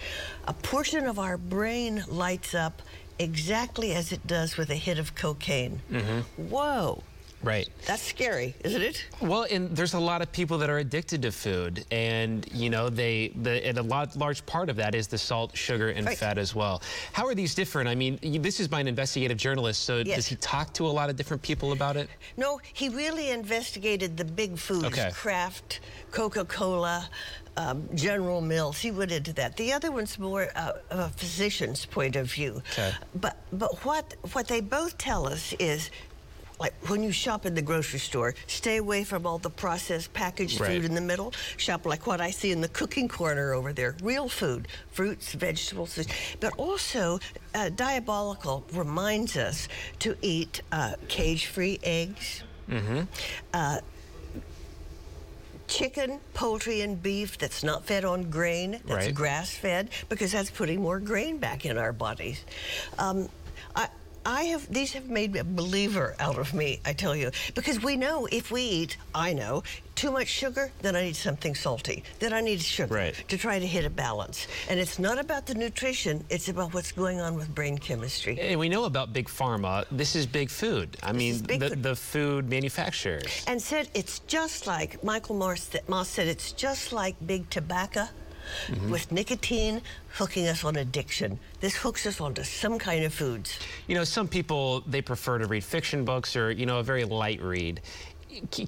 a portion of our brain lights up exactly as it does with a hit of cocaine. Mm-hmm. Whoa. Right. That's scary, isn't it? Well, and there's a lot of people that are addicted to food, and you know they the and a lot, large part of that is the salt, sugar, and Right. fat as well. How are these different? I mean, this is by an investigative journalist, so Yes. does he talk to a lot of different people about it? No, he really investigated the big foods, Okay. Kraft, Coca-Cola, um, General Mills. He went into that. The other one's more uh, of a physician's point of view. Okay. But but what what they both tell us is. Like when you shop in the grocery store, stay away from all the processed packaged Right. food in the middle. Shop like what I see in the cooking corner over there real food, fruits, vegetables. But also, uh, Diabolical reminds us to eat uh, cage free eggs, Mm-hmm. uh, chicken, poultry, and beef that's not fed on grain, that's Right. grass fed, because that's putting more grain back in our bodies. Um, I, have these have made a believer out of me, I tell you, because we know if we eat, I know, too much sugar, then I need something salty. Then I need sugar to try to hit a balance. And it's not about the nutrition; it's about what's going on with brain chemistry. And we know about big pharma. This is big food. I mean, the, food. the food manufacturers. and said it's just like Michael Moss, Moss said it's just like big tobacco Mhm. with nicotine hooking us on addiction. This hooks us onto some kind of foods. You know, some people they prefer to read fiction books or you know a very light read.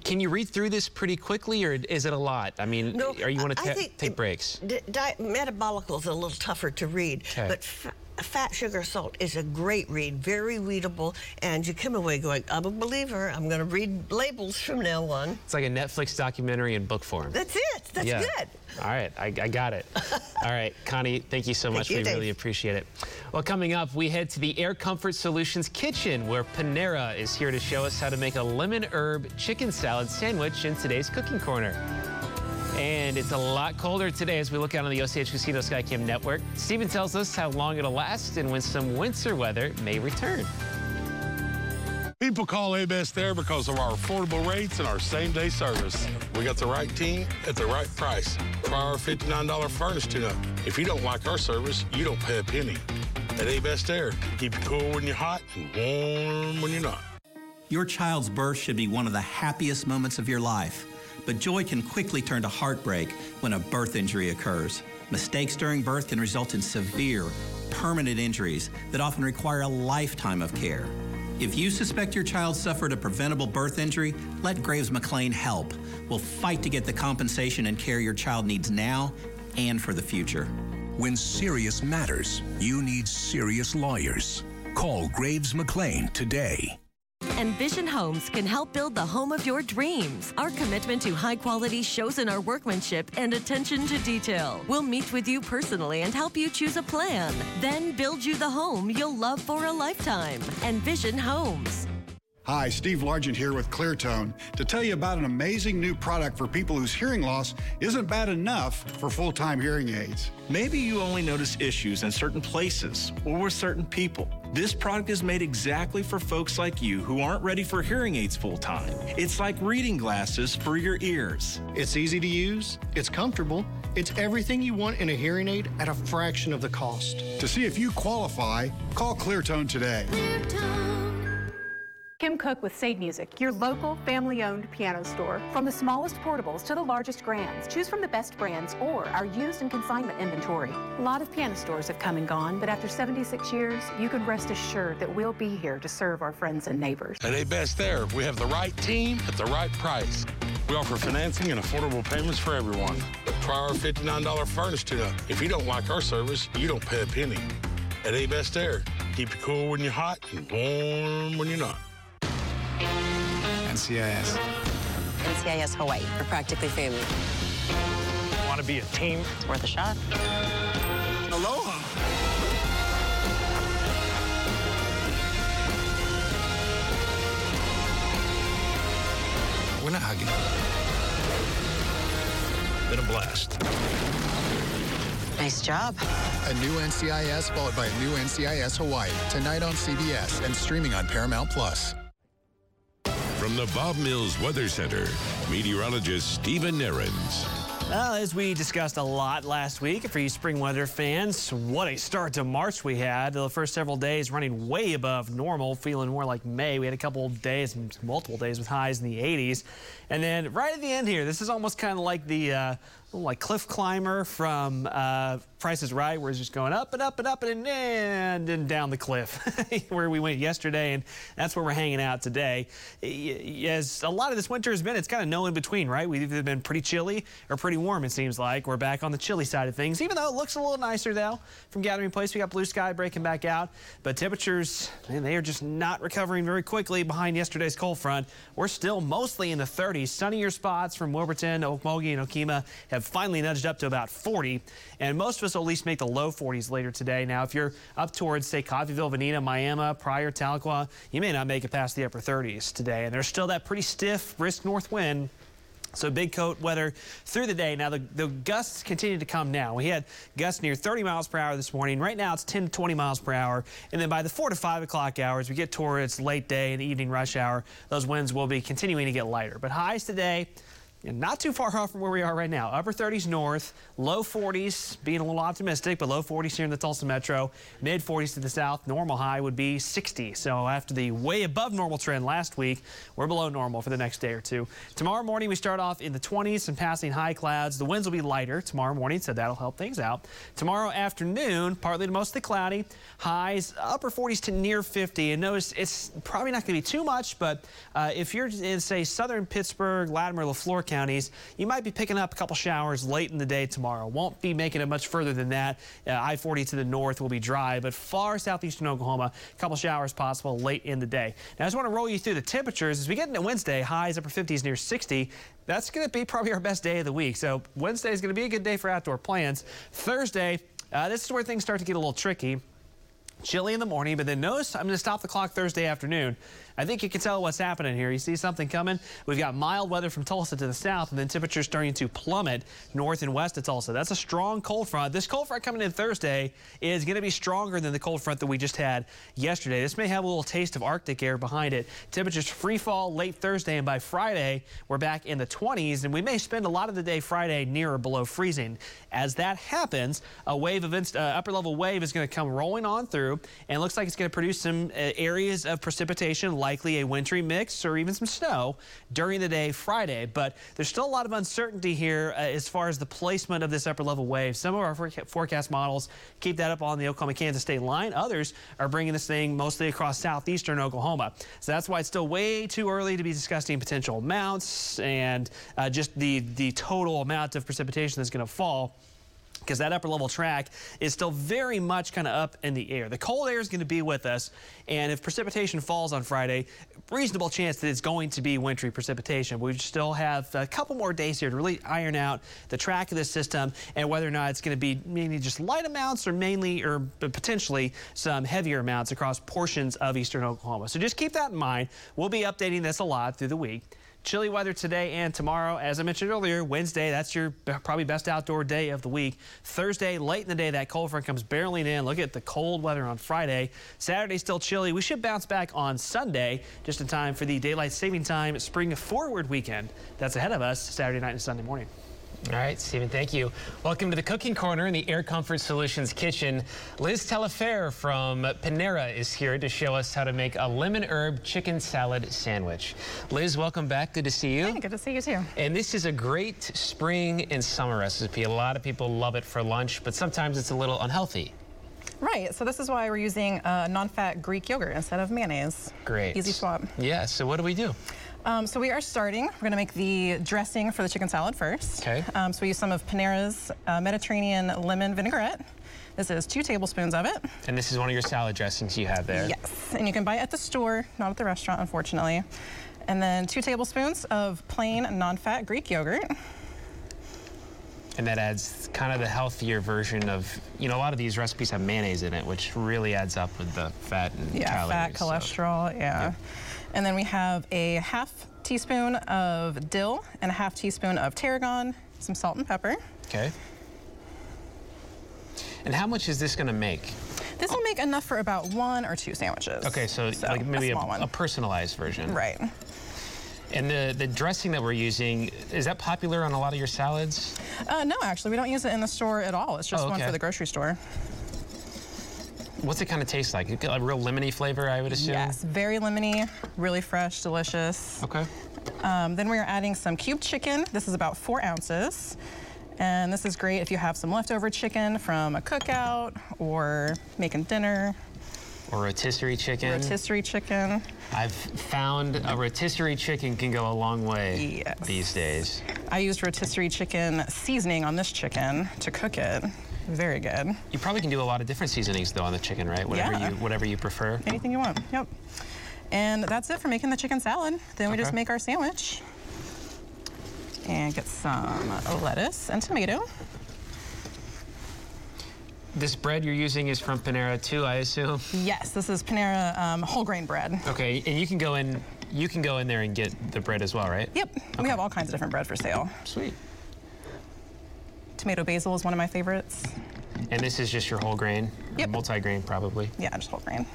Can you read through this pretty quickly, or is it a lot? I mean, No, are you want to think take breaks? D- di- metabolical is a little tougher to read, Okay. but f- fat, sugar, salt is a great read, very readable, and you come away going, I'm a believer. I'm going to read labels from now on. It's like a Netflix documentary in book form. That's it. That's Yeah. good. All right, I, I got it. All right, Connie, thank you so much. you, we Dave. really appreciate it. Well, coming up, we head to the Air Comfort Solutions kitchen where Panera is here to show us how to make a lemon herb chicken salad sandwich in today's cooking corner. And it's a lot colder today as we look out on the OCH Casino Skycam network. Stephen tells us how long it'll last and when some winter weather may return. People call A Best there because of our affordable rates and our same day service. We got the right team at the right price. Try our $59 furnace tune up. If you don't like our service, you don't pay a penny. At A Best Air, keep you cool when you're hot and warm when you're not. Your child's birth should be one of the happiest moments of your life, but joy can quickly turn to heartbreak when a birth injury occurs. Mistakes during birth can result in severe, permanent injuries that often require a lifetime of care. If you suspect your child suffered a preventable birth injury, let Graves McLain help. We'll fight to get the compensation and care your child needs now and for the future. When serious matters, you need serious lawyers. Call Graves McLain today. Envision Homes can help build the home of your dreams. Our commitment to high quality shows in our workmanship and attention to detail. We'll meet with you personally and help you choose a plan. Then build you the home you'll love for a lifetime. Envision Homes. Hi, Steve Largent here with Cleartone to tell you about an amazing new product for people whose hearing loss isn't bad enough for full time hearing aids. Maybe you only notice issues in certain places or with certain people. This product is made exactly for folks like you who aren't ready for hearing aids full time. It's like reading glasses for your ears. It's easy to use, it's comfortable, it's everything you want in a hearing aid at a fraction of the cost. To see if you qualify, call Cleartone today. Kim Cook with Saied Music, your local family-owned piano store. From the smallest portables to the largest grands, choose from the best brands or our used and consignment inventory. A lot of piano stores have come and gone, but after 76 years, you can rest assured that we'll be here to serve our friends and neighbors. At A Best Air, we have the right team at the right price. We offer financing and affordable payments for everyone. Try our $59 furnace tune up. If you don't like our service, you don't pay a penny. At A Best Air, keep you cool when you're hot and warm when you're not. NCIS. NCIS Hawaii. We're practically family. Want to be a team? It's worth a shot. Aloha. We're not hugging. Been a blast. Nice job. A new NCIS followed by a new NCIS Hawaii. Tonight on CBS and streaming on Paramount Plus. From the Bob Mills Weather Center, meteorologist Stephen Nehrenz. Well, as we discussed a lot last week, for you spring weather fans, what a start to March we had. The first several days running way above normal, feeling more like May. We had a couple of days, multiple days with highs in the 80s. And then right at the end here, this is almost kind of like the uh, like cliff climber from uh, Price is Right, where it's just going up and up and up and and, and down the cliff, where we went yesterday, and that's where we're hanging out today. As a lot of this winter has been, it's kind of no in between, right? We've either been pretty chilly or pretty warm. It seems like we're back on the chilly side of things, even though it looks a little nicer now from Gathering Place. We got blue sky breaking back out, but temperatures, man, they are just not recovering very quickly behind yesterday's cold front. We're still mostly in the 30s. The sunnier spots from Wilburton, Okmulgee, and Okemah have finally nudged up to about 40, and most of us will at least make the low 40s later today. Now, if you're up towards, say, Coffeyville, Vinita, Miami, Pryor, Tahlequah, you may not make it past the upper 30s today, and there's still that pretty stiff, brisk north wind so big coat weather through the day. Now the, the gusts continue to come now. We had gusts near 30 miles per hour this morning. Right now it's 10 to 20 miles per hour. And then by the 4 to 5 o'clock hours, we get towards late day and evening rush hour. Those winds will be continuing to get lighter. But highs today, not too far off from where we are right now. Upper 30s north, low 40s, being a little optimistic, but low 40s here in the Tulsa Metro, mid 40s to the south. Normal high would be 60. So after the way above normal trend last week, we're below normal for the next day or two. Tomorrow morning, we start off in the 20s and passing high clouds. The winds will be lighter tomorrow morning, so that'll help things out. Tomorrow afternoon, partly to mostly cloudy, highs upper 40s to near 50. And notice it's probably not going to be too much, but uh, if you're in, say, southern Pittsburgh, Latimer, LeFlore counties, you might be picking up a couple showers late in the day tomorrow. Won't be making it much further than that. Uh, I-40 to the north will be dry, but far southeastern Oklahoma, a couple showers possible late in the day. Now, I just want to roll you through the temperatures. As we get into Wednesday, highs upper 50s near 60. That's going to be probably our best day of the week. So Wednesday is going to be a good day for outdoor plans. Thursday, uh, this is where things start to get a little tricky. Chilly in the morning, but then notice I'm going to stop the clock Thursday afternoon. I think you can tell what's happening here. You see something coming? We've got mild weather from Tulsa to the south, and then temperatures starting to plummet north and west of Tulsa. That's a strong cold front. This cold front coming in Thursday is going to be stronger than the cold front that we just had yesterday. This may have a little taste of Arctic air behind it. Temperatures free fall late Thursday, and by Friday, we're back in the 20s, and we may spend a lot of the day Friday near or below freezing. As that happens, a wave of uh, upper level wave is going to come rolling on through, and looks like it's going to produce some uh, areas of precipitation likely a wintry mix or even some snow during the day Friday. But there's still a lot of uncertainty here uh, as far as the placement of this upper level wave. Some of our forecast models keep that up on the Oklahoma-Kansas state line. Others are bringing this thing mostly across southeastern Oklahoma. So that's why it's still way too early to be discussing potential amounts and uh, just the, the total amount of precipitation that's going to fall because that upper level track is still very much kind of up in the air. The cold air is going to be with us, and if precipitation falls on Friday, reasonable chance that it's going to be wintry precipitation. We still have a couple more days here to really iron out the track of this system and whether or not it's going to be mainly just light amounts or mainly or potentially some heavier amounts across portions of eastern Oklahoma. So just keep that in mind. We'll be updating this a lot through the week. Chilly weather today and tomorrow. As I mentioned earlier, Wednesday, that's your probably best outdoor day of the week. Thursday, late in the day, that cold front comes barreling in. Look at the cold weather on Friday. Saturday, still chilly. We should bounce back on Sunday, just in time for the daylight saving time spring forward weekend that's ahead of us Saturday night and Sunday morning. All right, Stephen, thank you. Welcome to the Cooking Corner in the Air Comfort Solutions kitchen. Liz Telefair from Panera is here to show us how to make a lemon herb chicken salad sandwich. Liz, welcome back. Good to see you. Hey, good to see you too. And this is a great spring and summer recipe. A lot of people love it for lunch, but sometimes it's a little unhealthy. Right, so this is why we're using uh, non-fat Greek yogurt instead of mayonnaise. Great. Easy swap. Yeah, so what do we do? Um, so we are starting. We're going to make the dressing for the chicken salad first. Okay. Um, so we use some of Panera's uh, Mediterranean lemon vinaigrette. This is two tablespoons of it. And this is one of your salad dressings you have there. Yes, and you can buy it at the store, not at the restaurant, unfortunately. And then two tablespoons of plain non-fat Greek yogurt. And that adds kind of the healthier version of, you know, a lot of these recipes have mayonnaise in it, which really adds up with the fat and Yeah, calories. fat, so- cholesterol, yeah. And then we have a half teaspoon of dill and a half teaspoon of tarragon, some salt and pepper. Okay. And how much is this going to make? This will make enough for about one or two sandwiches. Okay, so, like maybe a a, a personalized version. Right. And the, the dressing that we're using, is that popular on a lot of your salads? Uh, no, actually, we don't use it in the store at all. It's just Oh, one okay. for the grocery store. What's it kind of taste like? A real lemony flavor, I would assume? Yes, very lemony, really fresh, delicious. Okay. Um, then we are adding some cubed chicken. This is about four ounces. And this is great if you have some leftover chicken from a cookout or making dinner. Or rotisserie chicken. Rotisserie chicken. I've found a rotisserie chicken can go a long way these days. I used rotisserie chicken seasoning on this chicken to cook it. Very good. You probably can do a lot of different seasonings though on the chicken, right? Whatever Yeah. you whatever you prefer. Anything you want. Yep. And that's it for making the chicken salad. Then we just make our sandwich. And get some lettuce and tomato. This bread you're using is from Panera too, I assume. Yes, this is Panera um, whole grain bread. Okay, and you can go in you can go in there and get the bread as well, right? Yep, we have all kinds of different bread for sale. Sweet. Tomato basil is one of my favorites. And this is just your whole grain? Yep. Multi-grain probably. Yeah, just whole grain.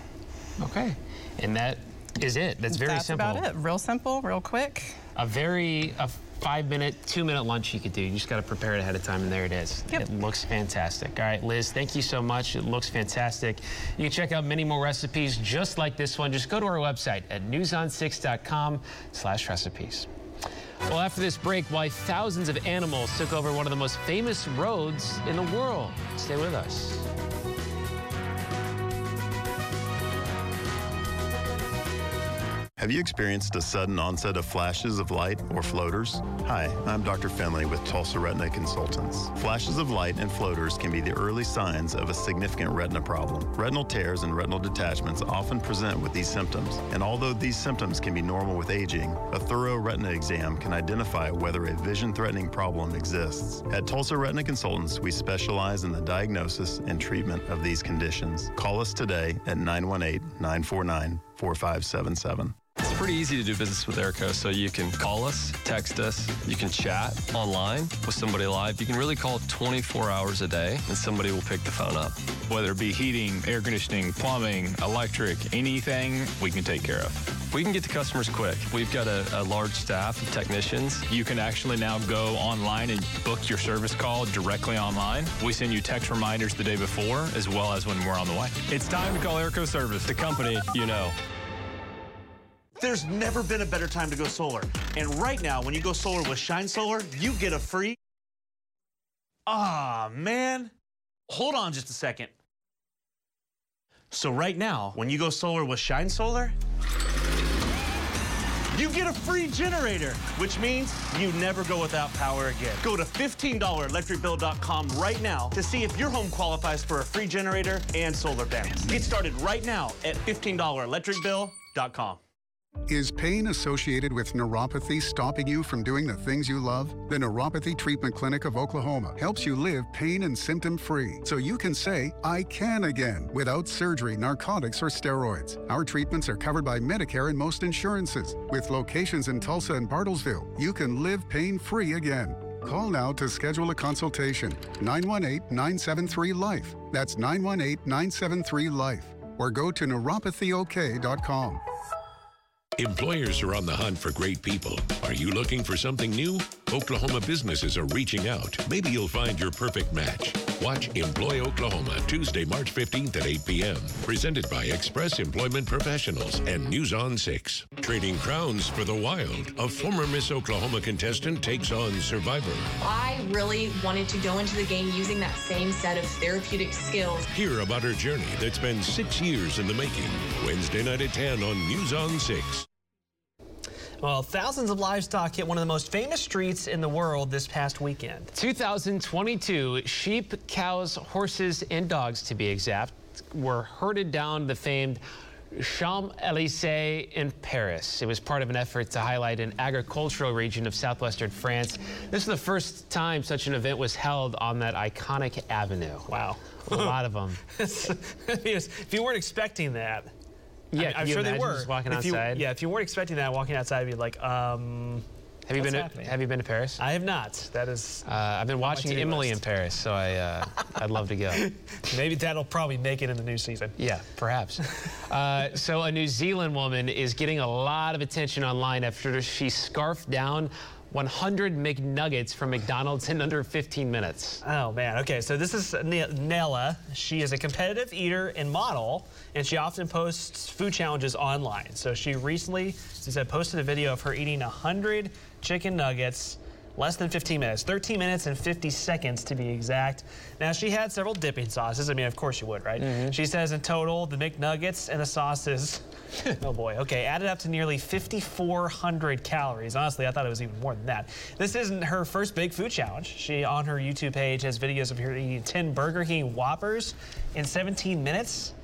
Okay. And that is it. That's very That's simple. about it. Real simple, real quick. A very a five minute, two minute lunch you could do. You just got to prepare it ahead of time, and there it is. It looks fantastic. All right, Liz, thank you so much. It looks fantastic. You can check out many more recipes just like this one. Just go to our website at newson6.com/recipes. Well, after this break, why thousands of animals took over one of the most famous roads in the world. Stay with us. Have you experienced a sudden onset of flashes of light or floaters? Hi, I'm Dr. Finley with Tulsa Retina Consultants. Flashes of light and floaters can be the early signs of a significant retina problem. Retinal tears and retinal detachments often present with these symptoms, and although these symptoms can be normal with aging, a thorough retina exam can identify whether a vision threatening problem exists. At Tulsa Retina Consultants, we specialize in the diagnosis and treatment of these conditions. Call us today at 918 949 4577. It's pretty easy to do business with Airco, so you can call us, text us, you can chat online with somebody live. You can really call 24 hours a day and somebody will pick the phone up. Whether it be heating, air conditioning, plumbing, electric, anything we can take care of. We can get to customers quick. We've got a, a large staff of technicians. You can actually now go online and book your service call directly online. We send you text reminders the day before as well as when we're on the way. It's time to call Airco Service, the company you know. There's never been a better time to go solar. And right now, when you go solar with Shine Solar, you get a free. Ah, man. Hold on just a second. So, right now, when you go solar with Shine Solar, you get a free generator, which means you never go without power again. Go to $15electricbill.com right now to see if your home qualifies for a free generator and solar panels. Get started right now at $15electricbill.com. Is pain associated with neuropathy stopping you from doing the things you love? The Neuropathy Treatment Clinic of Oklahoma helps you live pain and symptom free so you can say, I can again without surgery, narcotics, or steroids. Our treatments are covered by Medicare and most insurances. With locations in Tulsa and Bartlesville, you can live pain free again. Call now to schedule a consultation 918 973 Life. That's 918 973 Life. Or go to neuropathyok.com. Employers are on the hunt for great people. Are you looking for something new? Oklahoma businesses are reaching out. Maybe you'll find your perfect match. Watch Employ Oklahoma Tuesday, March 15th at 8 p.m. Presented by Express Employment Professionals and News on 6. Trading crowns for the wild. A former Miss Oklahoma contestant takes on Survivor. I really wanted to go into the game using that same set of therapeutic skills. Hear about her journey that's been six years in the making. Wednesday night at 10 on News on 6. Well, thousands of livestock hit one of the most famous streets in the world this past weekend. 2022, sheep, cows, horses, and dogs, to be exact, were herded down the famed Champs-Élysées in Paris. It was part of an effort to highlight an agricultural region of southwestern France. This is the first time such an event was held on that iconic avenue. Wow. A lot of them. if you weren't expecting that, Yeah, I, am sure they were. walking If you- yeah, if you weren't expecting that, walking outside, you'd be like, um. Have you been? happening? To, have you been to Paris? I have not. That is. Uh, I've been watching Emily list. in Paris, so I uh, I'd love to go. Maybe that'll probably make it in the new season. Yeah, perhaps. uh, so a New Zealand woman is getting a lot of attention online after she scarfed down 100 McNuggets from McDonald's in under 15 minutes. Oh man. Okay, so this is Ne- Nella. She is a competitive eater and model, and she often posts food challenges online. So she recently, I said, posted a video of her eating 100 chicken nuggets. Less than 15 minutes, 13 minutes and 50 seconds to be exact. Now, she had several dipping sauces. I mean, of course you would, right? Mm-hmm. She says in total, the McNuggets and the sauces, oh boy, okay, added up to nearly 5,400 calories. Honestly, I thought it was even more than that. This isn't her first big food challenge. She, on her YouTube page, has videos of her eating 10 Burger King Whoppers in 17 minutes.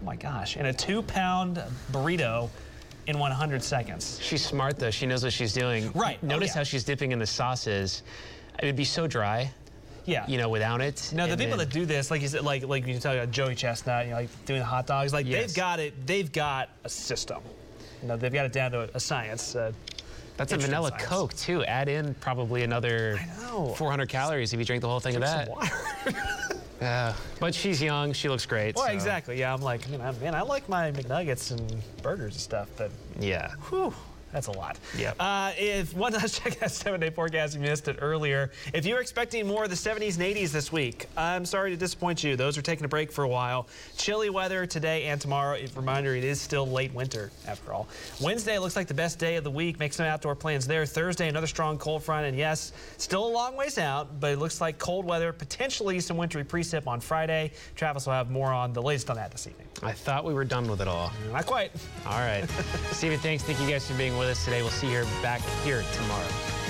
Oh my gosh, and a two pound burrito in 100 seconds. She's smart though. She knows what she's doing. Right. Oh, Notice yeah. how she's dipping in the sauces. It would be so dry. Yeah. You know, without it. No, the and people then- that do this, like you said, like like you talk about Joey Chestnut, you know, like doing the hot dogs, like Yes. they've got it. They've got a system. You know, they've got it down to a, a science. Uh, That's a vanilla science. Coke too. Add in probably another 400 calories if you drink the whole thing of that. some Yeah. but she's young. She looks great. Well, so- exactly. Yeah, I'm like, I mean, I, man, I like my McNuggets and burgers and stuff, but Yeah. whew, that's a lot. Yep. Uh, if one last check that seven-day forecast, you missed it earlier. If you're expecting more of the 70s and 80s this week, I'm sorry to disappoint you. Those are taking a break for a while. Chilly weather today and tomorrow. A reminder, it is still late winter after all. Wednesday looks like the best day of the week. Make some outdoor plans there. Thursday, another strong cold front, and yes, still a long ways out, but it looks like cold weather, potentially some wintry precip on Friday. Travis will have more on the latest on that this evening. I thought we were done with it all. Not quite. All right. Stephen, thanks. Thank you guys for being with us today. We'll see you back here tomorrow.